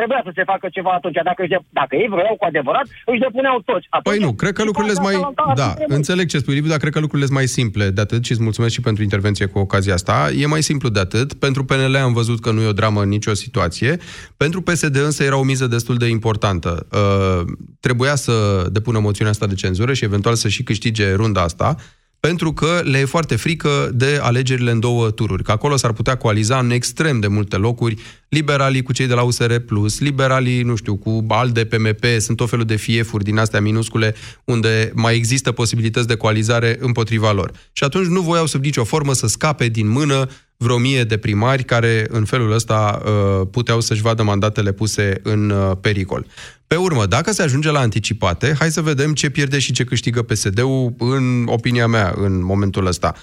trebuia să se facă ceva atunci. Dacă, își de- dacă ei vreau cu adevărat, își depuneau toți. Atunci, Păi nu, cred că lucrurile sunt mai... Da, înțeleg ce spui, Liviu, dar cred că lucrurile sunt mai simple de atât și îți mulțumesc și pentru intervenție cu ocazia asta. E mai simplu de atât. Pentru PNL am văzut că nu e o dramă în nicio situație. Pentru PSD însă era o miză destul de importantă. Uh, trebuia să depună moțiunea asta de cenzură și eventual să și câștige runda asta, pentru că le e foarte frică de alegerile în două tururi, că acolo s-ar putea coaliza în extrem de multe locuri liberalii cu cei de la USR+, liberalii, nu știu, cu ALDE, PMP, sunt tot felul de fiefuri din astea minuscule unde mai există posibilități de coalizare împotriva lor. Și atunci nu voiau sub nicio formă să scape din mână vreo mie de primari care în felul ăsta uh, puteau să-și vadă mandatele puse în uh, pericol. Pe urmă, dacă se ajunge la anticipate, hai să vedem ce pierde și ce câștigă PSD-ul în opinia mea în momentul ăsta.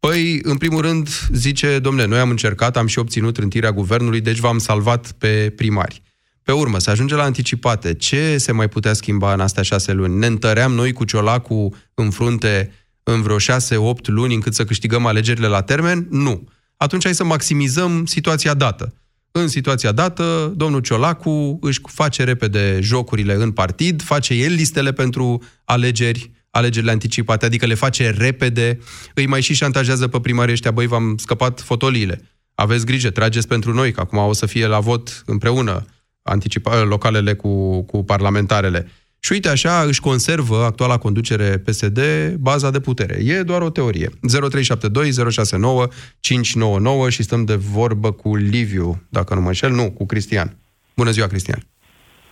Păi, în primul rând, zice, domnule, noi am încercat, am și obținut trântirea guvernului, deci v-am salvat pe primari. Pe urmă, se ajunge la anticipate. Ce se mai putea schimba în astea șase luni? Ne întăream noi cu Ciolacu în frunte în vreo șase-opt luni încât să câștigăm alegerile la termen? Nu. Atunci hai să maximizăm situația dată. În situația dată, domnul Ciolacu își face repede jocurile în partid, face el listele pentru alegeri, alegerile anticipate, adică le face repede, îi mai și șantajează pe primarii ăștia, băi, v-am scăpat fotoliile. Aveți grijă, trageți pentru noi, că acum o să fie la vot împreună anticipa- localele cu, cu parlamentarele. Și uite așa își conservă actuala conducere PSD baza de putere. E doar o teorie. 0372 069 599 și stăm de vorbă cu Liviu, dacă nu mă înșel, nu, cu Cristian. Bună ziua, Cristian.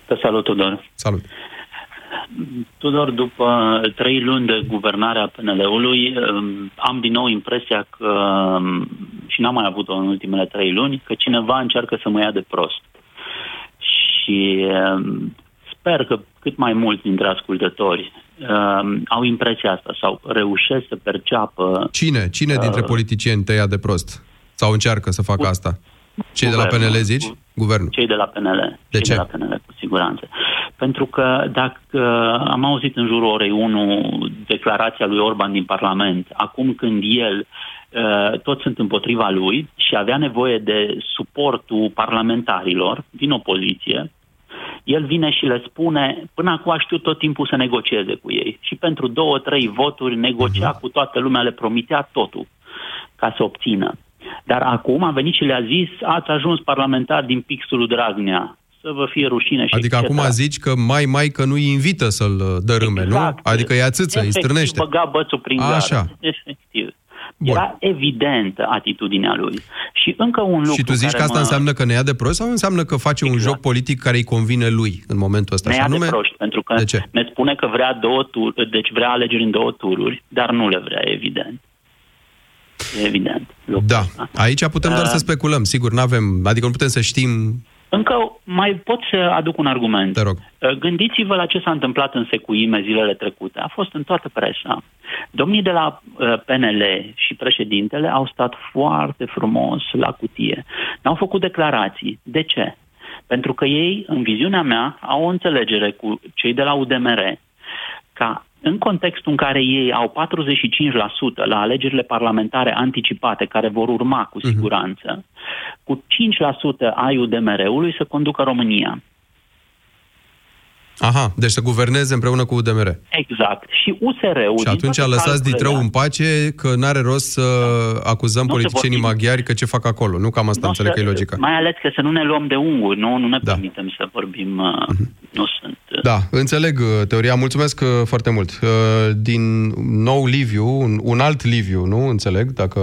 Te salut, Tudor. Salut. Tudor, după trei luni de guvernare a PNL-ului, um, am din nou impresia că, um, și n-am mai avut-o în ultimele trei luni, că cineva încearcă să mă ia de prost. Și um, sper că cât mai mulți dintre ascultători uh, au impresia asta sau reușesc să perceapă... Cine? Cine dintre uh, politicieni te ia de prost? Sau încearcă să facă asta? Cei de la Guvernul. PNL zici? Guvernul. Cei de la PNL. De cei ce? de la PNL, cu siguranță. Pentru că dacă am auzit în jurul orei 1 declarația lui Orban din Parlament, acum când el uh, toți sunt împotriva lui și avea nevoie de suportul parlamentarilor din opoziție, el vine și le spune, până acum aș știut tot timpul să negocieze cu ei. Și pentru două, trei voturi negocia cu toată lumea, le promitea totul ca să obțină. Dar acum a venit și le-a zis, ați ajuns parlamentar din pixul lui Dragnea, să vă fie rușine și Adică etc. acum zici că mai mai că nu-i invită să-l uh, dărâme, Exact. nu? Adică îi ațâță, îi Efectiv, strânește. băga bățul prin Așa. <laughs> gard. Efectiv. Era evidentă atitudinea lui. Și încă un lucru Și tu zici care că asta mă... înseamnă că ne ia de prost sau înseamnă că face un joc politic care îi convine lui în momentul ăsta? ne Și ia de anume- proști, pentru că De ce? ne spune că vrea două tur, deci vrea alegeri în două tururi, dar nu le vrea, evident. E evident. Da, aici putem doar Uh, să speculăm, sigur, nu avem, adică nu putem să știm Încă mai pot să aduc un argument. Te rog. Uh, Gândiți-vă la ce s-a întâmplat în secuime zilele trecute. A fost în toată presa. Domnii de la uh, PNL și președintele au stat foarte frumos la cutie. N-au făcut declarații. De ce? Pentru că ei, în viziunea mea, au o înțelegere cu cei de la UDMR ca în contextul în care ei au 45% la alegerile parlamentare anticipate, care vor urma cu siguranță, cu 5% ai UDMR-ului să conducă România. Aha, deci să guverneze împreună cu UDMR. Exact. Și USR-ul... Și atunci lăsați Ditrău în pace că n-are rost să acuzăm Da. Nu se politicienii vorbim. maghiari că ce fac acolo. Nu cam asta Nu înțeleg să- că e logica. Mai ales că să nu ne luăm de unguri, nu, nu ne da. permitem să vorbim... Uh, Nu sunt... uh, Da, înțeleg uh, teoria. Mulțumesc uh, foarte mult. Uh, Din nou Liviu, un, un alt Liviu, nu? Înțeleg, dacă...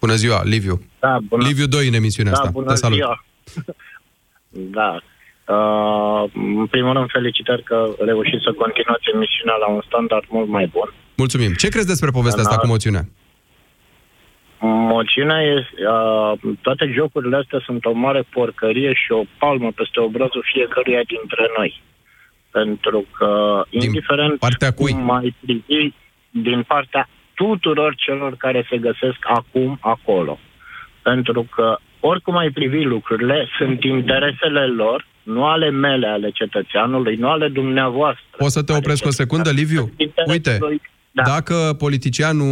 Bună ziua, Liviu. Da, bună. Liviu 2 în emisiunea da, asta. bună Te salut. ziua. <laughs> da. Uh, în primul rând, felicitări că reușiți să continuați emisiunea la un standard mult mai bun. Mulțumim. Ce crezi despre povestea asta Da. cu moțiunea? Moțiunea este, uh, toate jocurile astea sunt o mare porcărie și o palmă peste obrazul fiecăruia dintre noi. Pentru că, indiferent partea cui? cum mai privi, din partea tuturor celor care se găsesc acum acolo. Pentru că, oricum ai privi lucrurile, sunt interesele lor, nu ale mele, ale cetățeanului, nu ale dumneavoastră. Poți să te opresc o secundă, Liviu? Uite, Da. dacă politicianul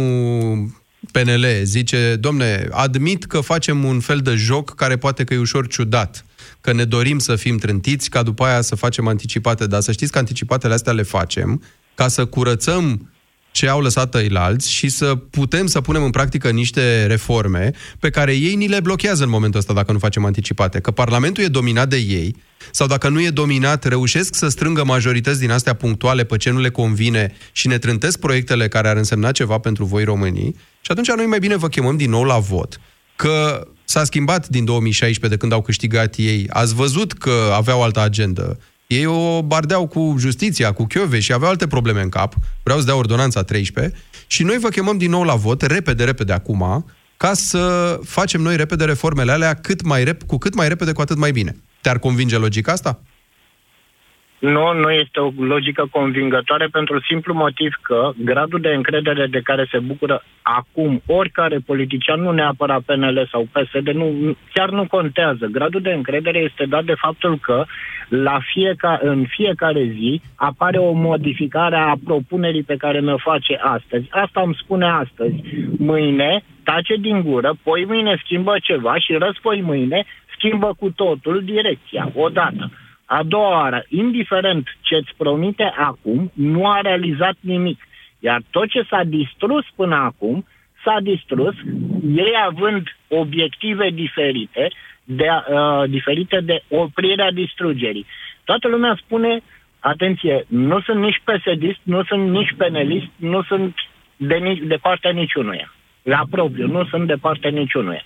PNL zice, domne, admit că facem un fel de joc care poate că e ușor ciudat, că ne dorim să fim trântiți, ca după aia să facem anticipate, dar să știți că anticipatele astea le facem ca să curățăm ce au lăsat alți și să putem să punem în practică niște reforme pe care ei ni le blochează în momentul ăsta dacă nu facem anticipate. Că Parlamentul e dominat de ei sau dacă nu e dominat, reușesc să strângă majorități din astea punctuale pe ce nu le convine și ne trântesc proiectele care ar însemna ceva pentru voi românii și atunci noi mai bine vă chemăm din nou la vot. Că s-a schimbat din 2016 de când au câștigat ei. Ați văzut că aveau altă agendă. Ei o bardeau cu justiția, cu Chiove și aveau alte probleme în cap. Vreau să dea ordonanța 13 și noi vă chemăm din nou la vot, repede, repede acum, ca să facem noi repede reformele alea cât mai rep- cu cât mai repede, cu atât mai bine. Te-ar convinge logica asta? Nu, nu este o logică convingătoare pentru simplu motiv că gradul de încredere de care se bucură acum oricare politician, nu neapărat PNL sau PSD, nu, chiar nu contează. Gradul de încredere este dat de faptul că la fiecare, în fiecare zi apare o modificare a propunerii pe care mi-o face astăzi. Asta îmi spune astăzi. Mâine tace din gură, poi mâine schimbă ceva și răspoi mâine schimbă cu totul direcția, odată. A doua oară, indiferent ce îți promite acum, nu a realizat nimic. Iar tot ce s-a distrus până acum, s-a distrus, ei având obiective diferite, de, uh, diferite de oprirea distrugerii. Toată lumea spune, atenție, nu sunt nici psd nu sunt nici penelist, nu sunt de, nici, de partea niciunuia. La propriu, nu sunt de partea niciunuia.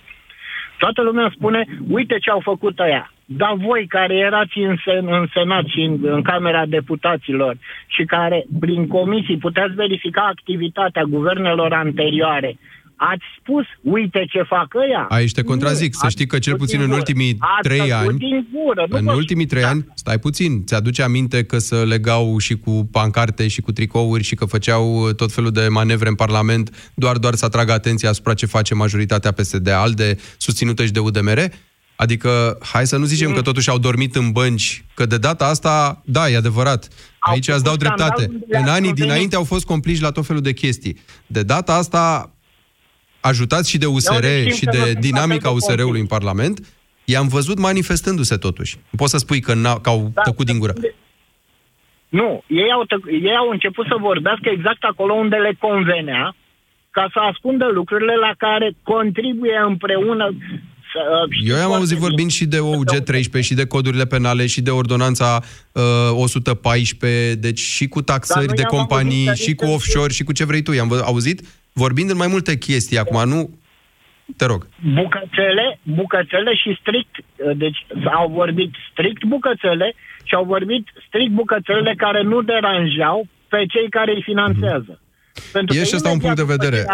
Toată lumea spune, uite ce au făcut ăia. Dar voi care erați în, sen, în Senat și în, în Camera Deputaților și care prin comisii puteți verifica activitatea guvernelor anterioare, ați spus, uite ce fac ăia. Aici te contrazic. Nu, să știi că cel puțin în ultimii trei ani, gură, în ultimii trei da. ani, stai puțin, ți-aduce aminte că se legau și cu pancarte și cu tricouri și că făceau tot felul de manevre în Parlament doar doar să atragă atenția asupra ce face majoritatea PSD-ALDE susținută și de UDMR? Adică, hai să nu zicem mm. că totuși au dormit în bănci, că de data asta, da, e adevărat. Aici îți dau dreptate. În anii dinainte au fost compliși la tot felul de chestii. De data asta, ajutați și de USR și de dinamica USR-ului în Parlament, i-am văzut manifestându-se totuși. Poți să spui că, că au da, tăcut din gură. Nu, ei au, tăc- ei au început să vorbească exact acolo unde le convenea, ca să ascundă lucrurile la care contribuie împreună Uh, Eu am auzit vorbind și de OUG 13 și de codurile penale și de ordonanța uh, 114, deci și cu taxări de companii, și cu offshore, și cu ce vrei tu. I-am auzit vorbind în mai multe chestii acum, nu? Te rog. Bucățele, bucățele și strict, uh, deci au vorbit strict bucățele și au vorbit strict bucățelele care nu deranjau pe cei care îi finanțează. Mm-hmm. Pentru e și asta un punct de vedere.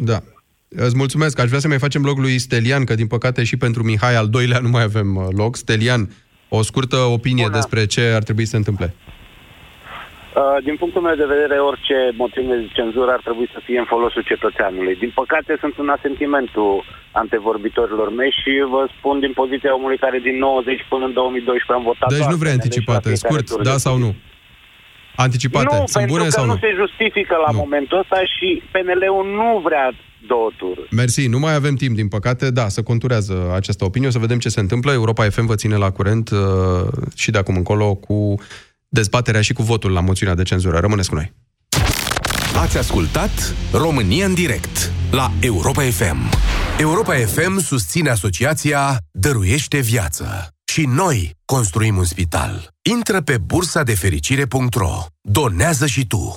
Da. Îți mulțumesc. Aș vrea să mai facem loc lui Stelian, că din păcate și pentru Mihai al doilea nu mai avem uh, loc. Stelian, o scurtă opinie Bună. despre ce ar trebui să se întâmple. Uh, din punctul meu de vedere, orice motiv de cenzură ar trebui să fie în folosul cetățeanului. Din păcate, sunt în asentimentul antevorbitorilor mei și vă spun din poziția omului care din 90 până în 2012 am votat. Deci nu vrei anticipate, scurt, da sau nu? Anticipate, nu, sunt bune sau nu? nu se justifică la nu. momentul ăsta și PNL-ul nu vrea două tururi. Mersi, nu mai avem timp, din păcate. Da, să conturează această opinie, o să vedem ce se întâmplă. Europa FM vă ține la curent uh, și de acum încolo cu dezbaterea și cu votul la moțiunea de cenzură. Rămâneți cu noi. Ați ascultat România în direct la Europa FM. Europa FM susține asociația Dăruiește Viață. Și noi construim un spital. Intră pe bursa de fericire.ro. Donează și tu.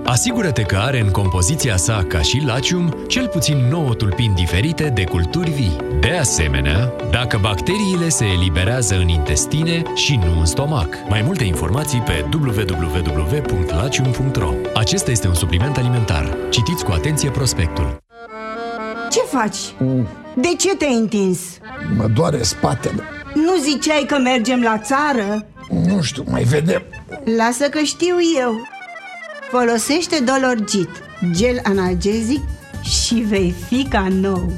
Asigură-te că are în compoziția sa, ca și Lacium, cel puțin 9 tulpini diferite de culturi vii. De asemenea, dacă bacteriile se eliberează în intestine și nu în stomac. Mai multe informații pe www.lacium.ro Acesta este un supliment alimentar. Citiți cu atenție prospectul. Ce faci? De ce te-ai întins? Mă doare spatele. Nu ziceai că mergem la țară? Nu știu, mai vedem. Lasă că știu eu. Folosește Dolorgit, gel analgezic și vei fi ca nou.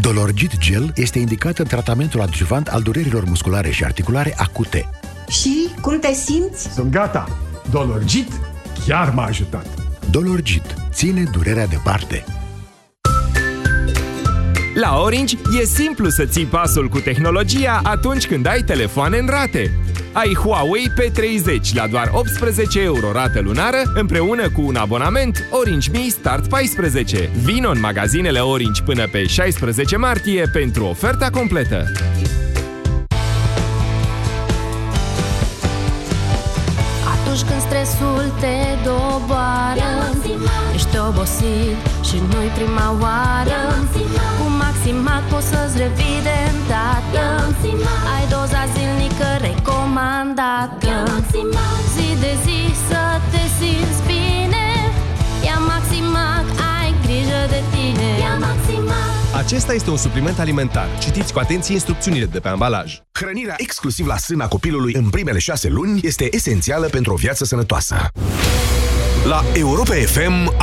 Dolorgit Gel este indicat în tratamentul adjuvant al durerilor musculare și articulare acute. Și cum te simți? Sunt gata. Dolorgit chiar m-a ajutat. Dolorgit ține durerea departe. La Orange e simplu să ții pasul cu tehnologia atunci când ai telefoane în rate. Ai Huawei P30 la doar 18 euro rată lunară împreună cu un abonament Orange Mi Start 14. Vino în magazinele Orange până pe 16 martie pentru oferta completă. Atunci când stresul te doboară Ești obosit și nu-i prima oară. Cu Maximat poți să-ți revii de îndată. Ai doza zilnică recomandată Zi de zi să te simți bine Ia Maximac, ai grijă de tine Ia Maximac Acesta este un supliment alimentar. Citiți cu atenție instrucțiunile de pe ambalaj. Hrănirea exclusiv la sâna copilului în primele șase luni este esențială pentru o viață sănătoasă. La Europa FM